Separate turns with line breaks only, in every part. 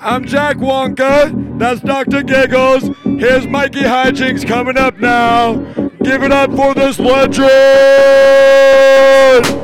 I'm Jack Wonka. That's Dr. Giggles. Here's Mikey Hijinks coming up now. Give it up for the legend.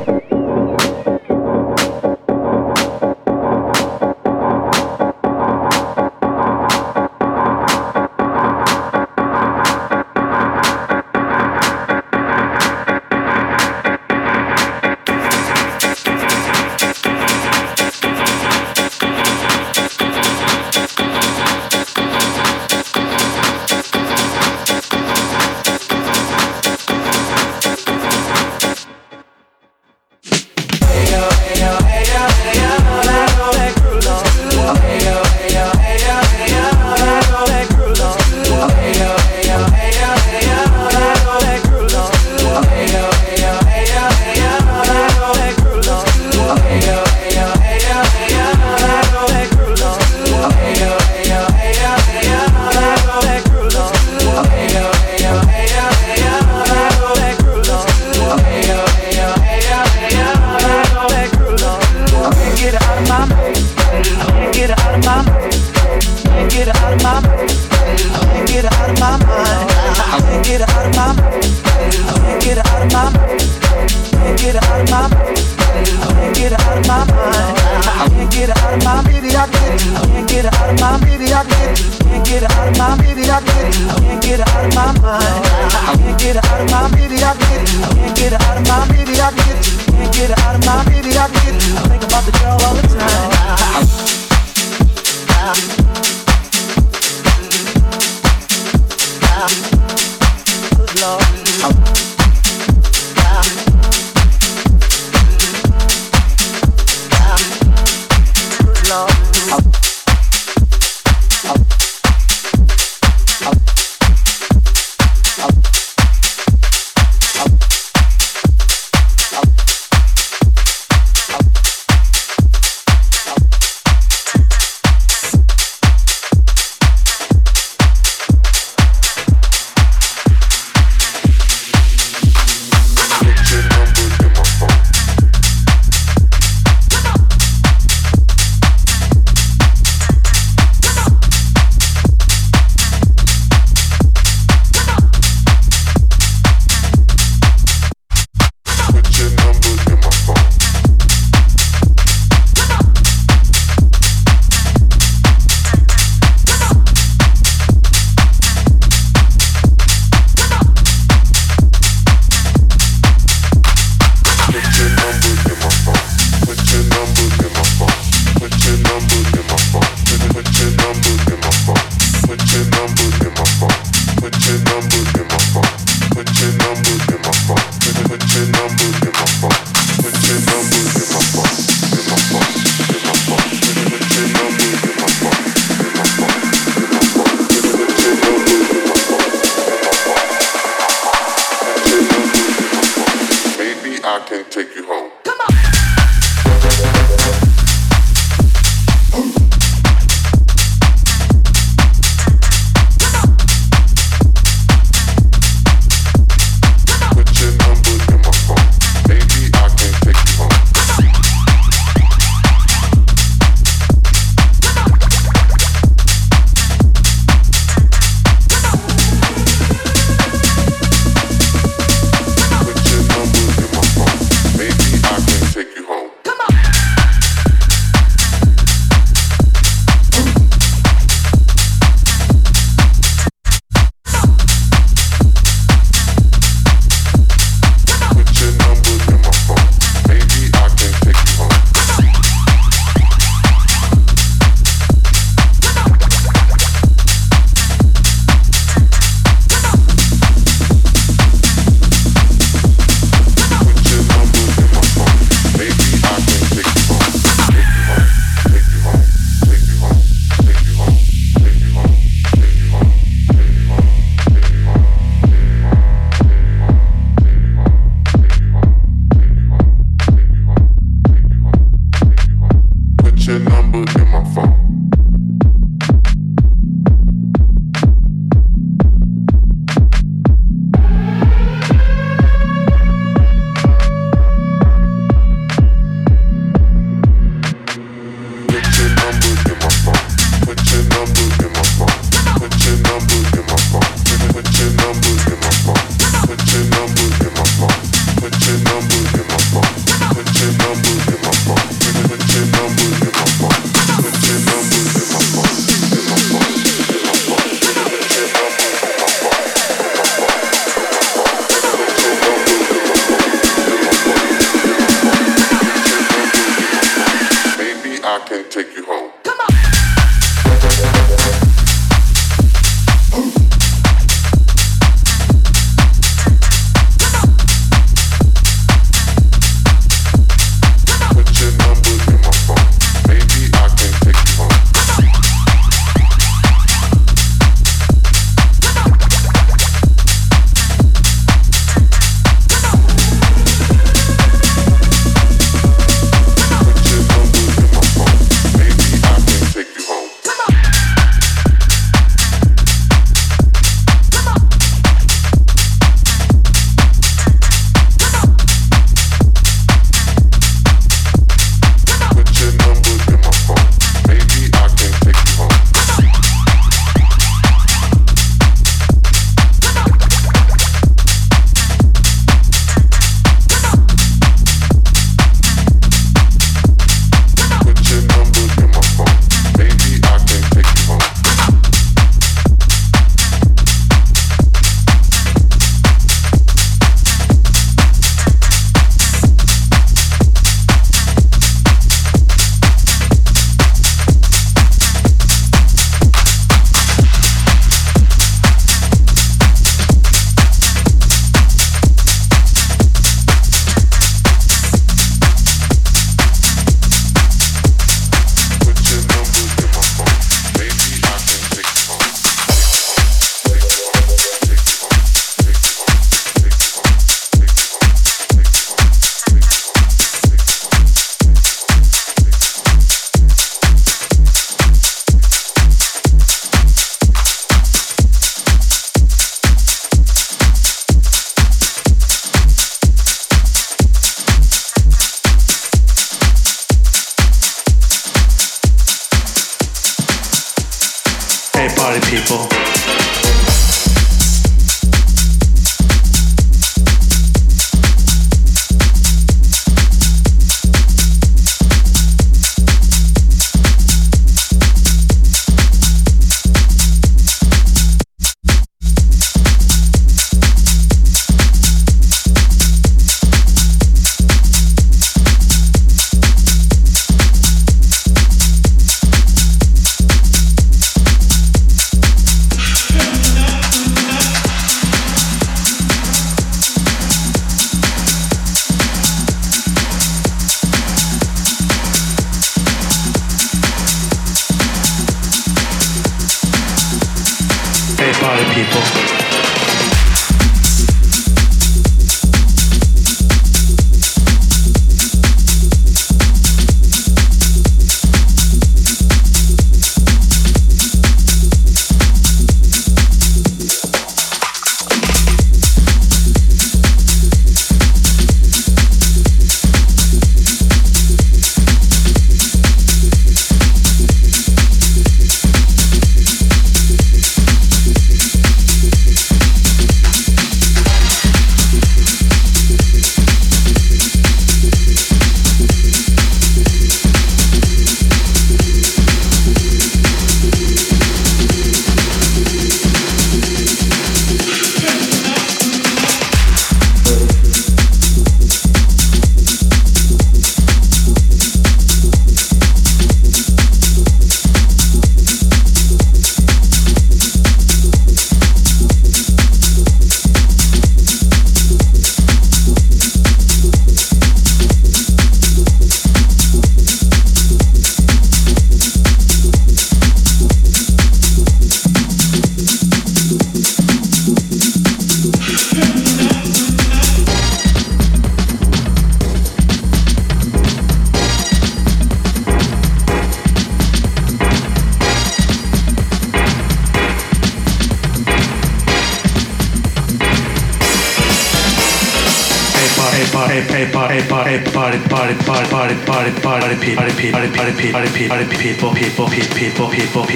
party party party party party party people people people people people people people people people people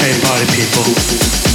Hey party people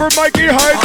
for Mikey Hyde.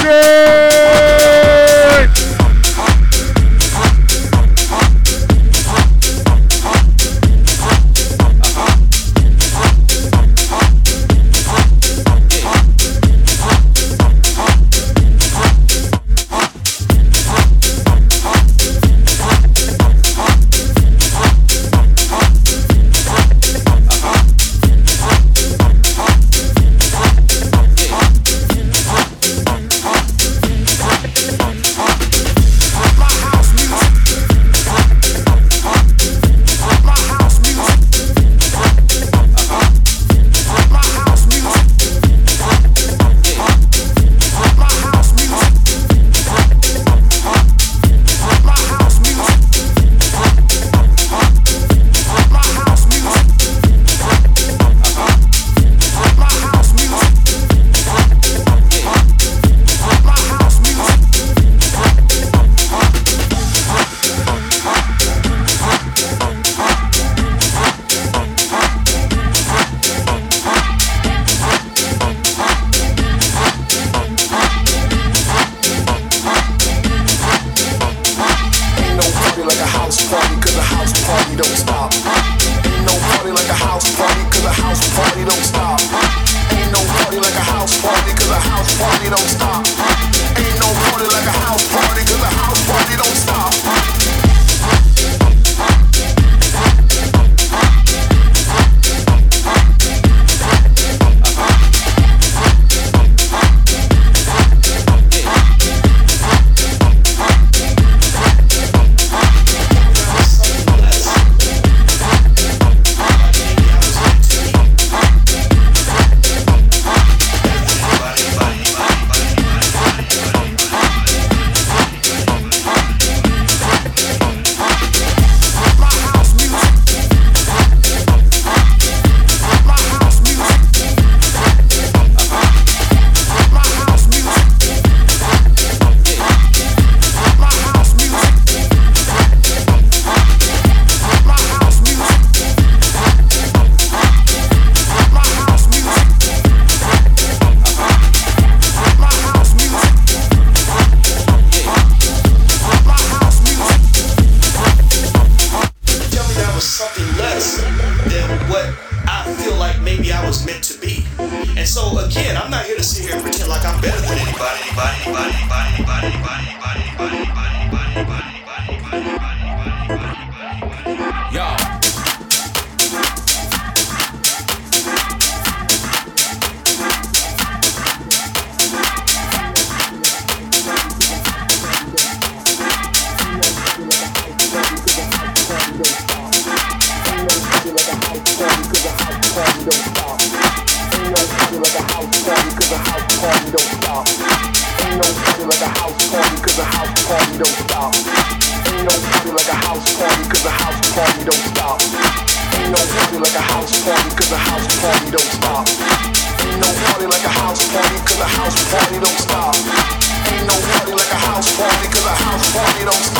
No.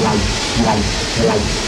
Wow, wow, wow.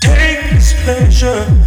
Take pleasure.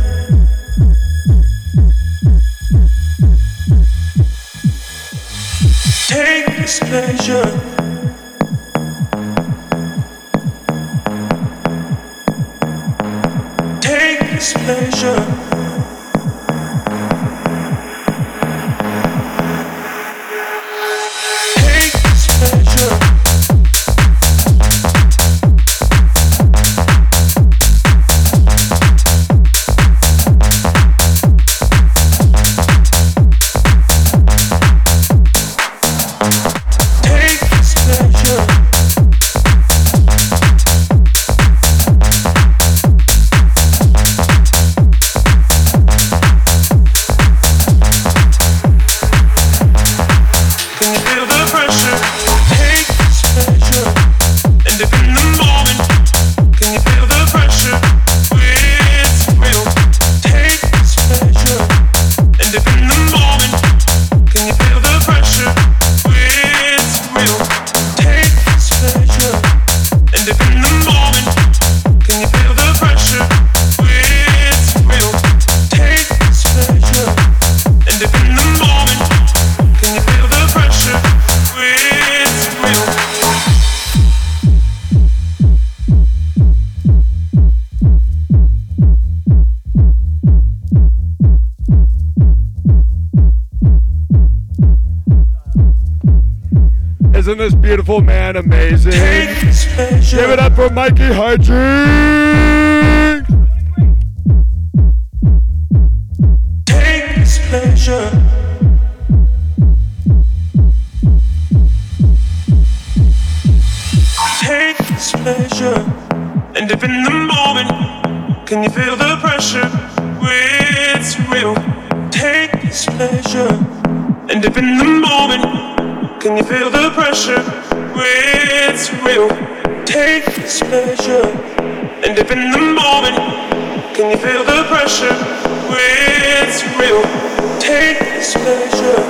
up, Mikey Hygiene. Take this pleasure. Take this pleasure. And if in the moment, can you feel the pressure? It's real. Take this pleasure. And if in the moment, can you feel the pressure? It's real take this pleasure and if in the moment. Can you feel the pressure? It's real. Take this pleasure.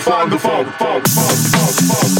find the funk, funk, funk, funk, funk.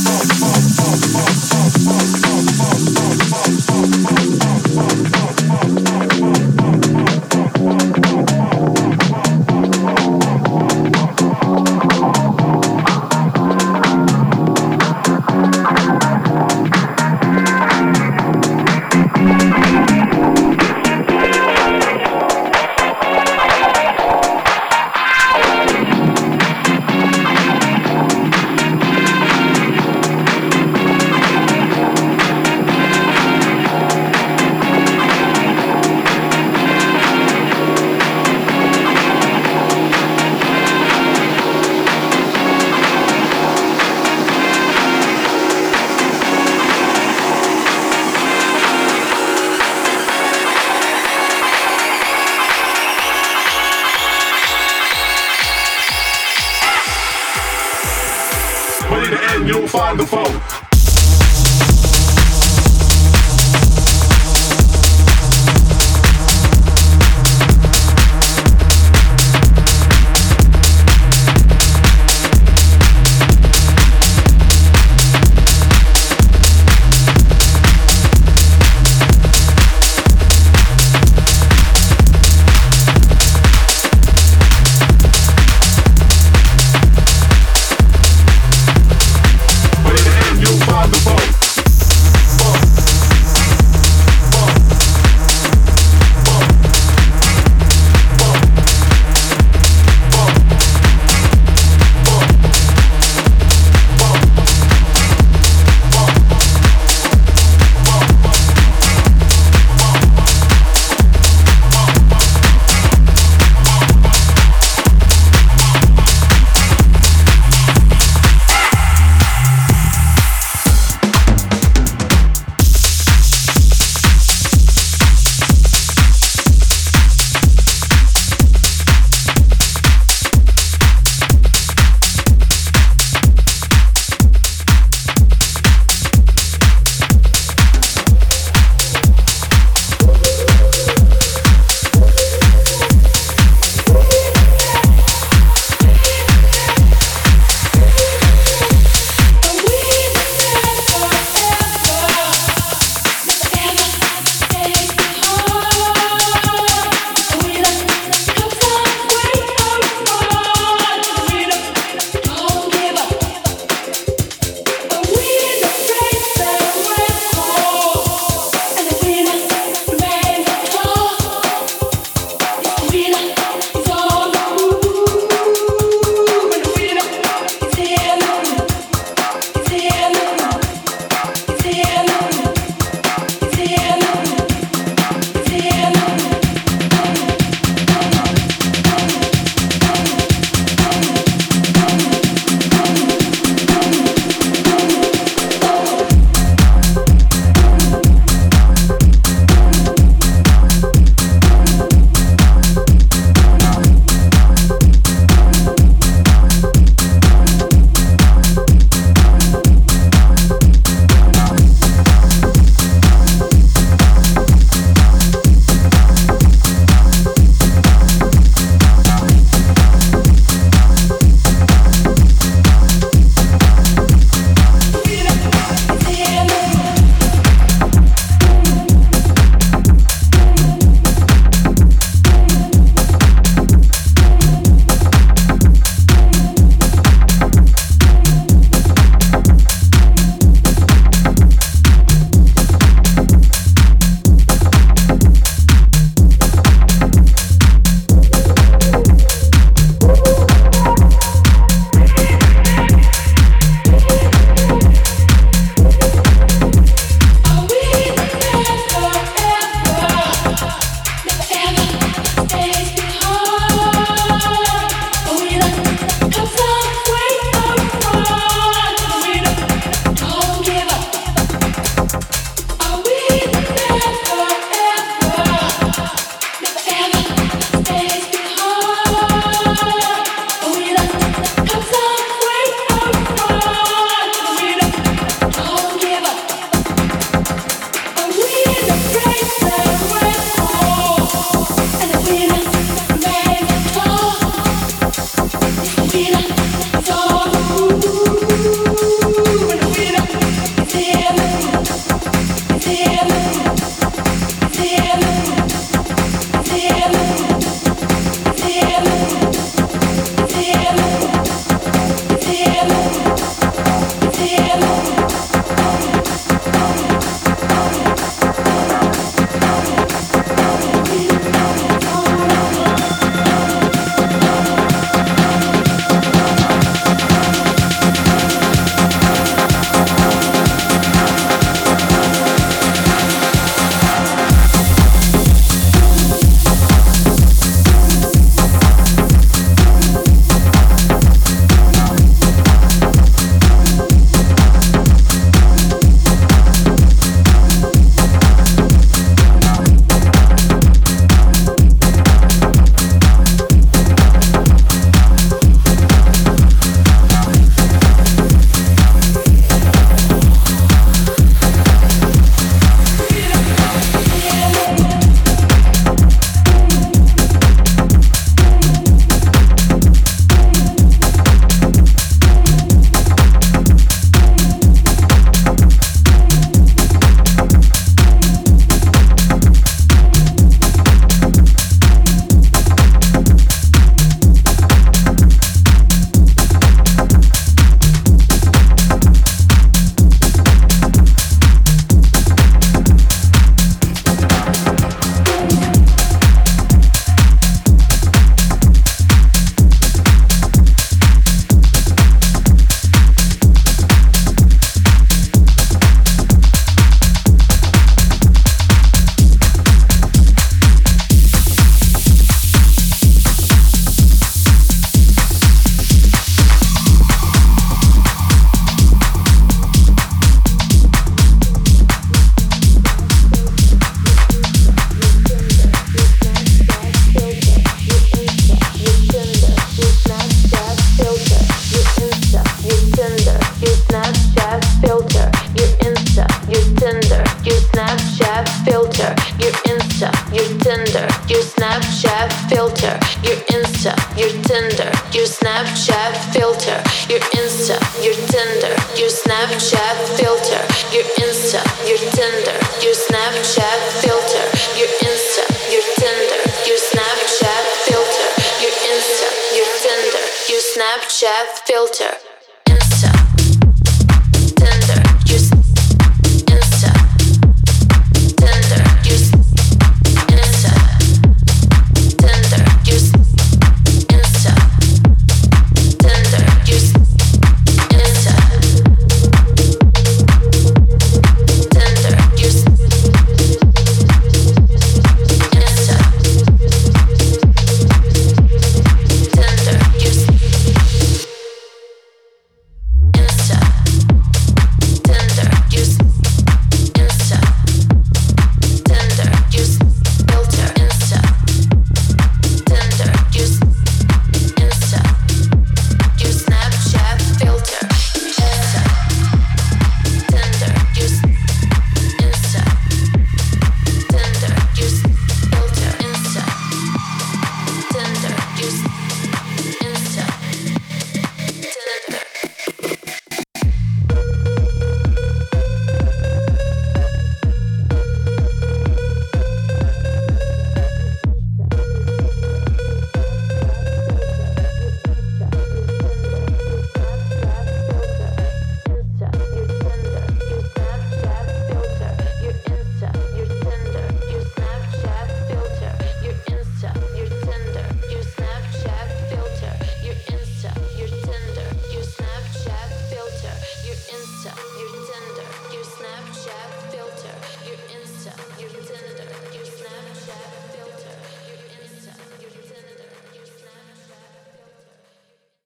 dev filter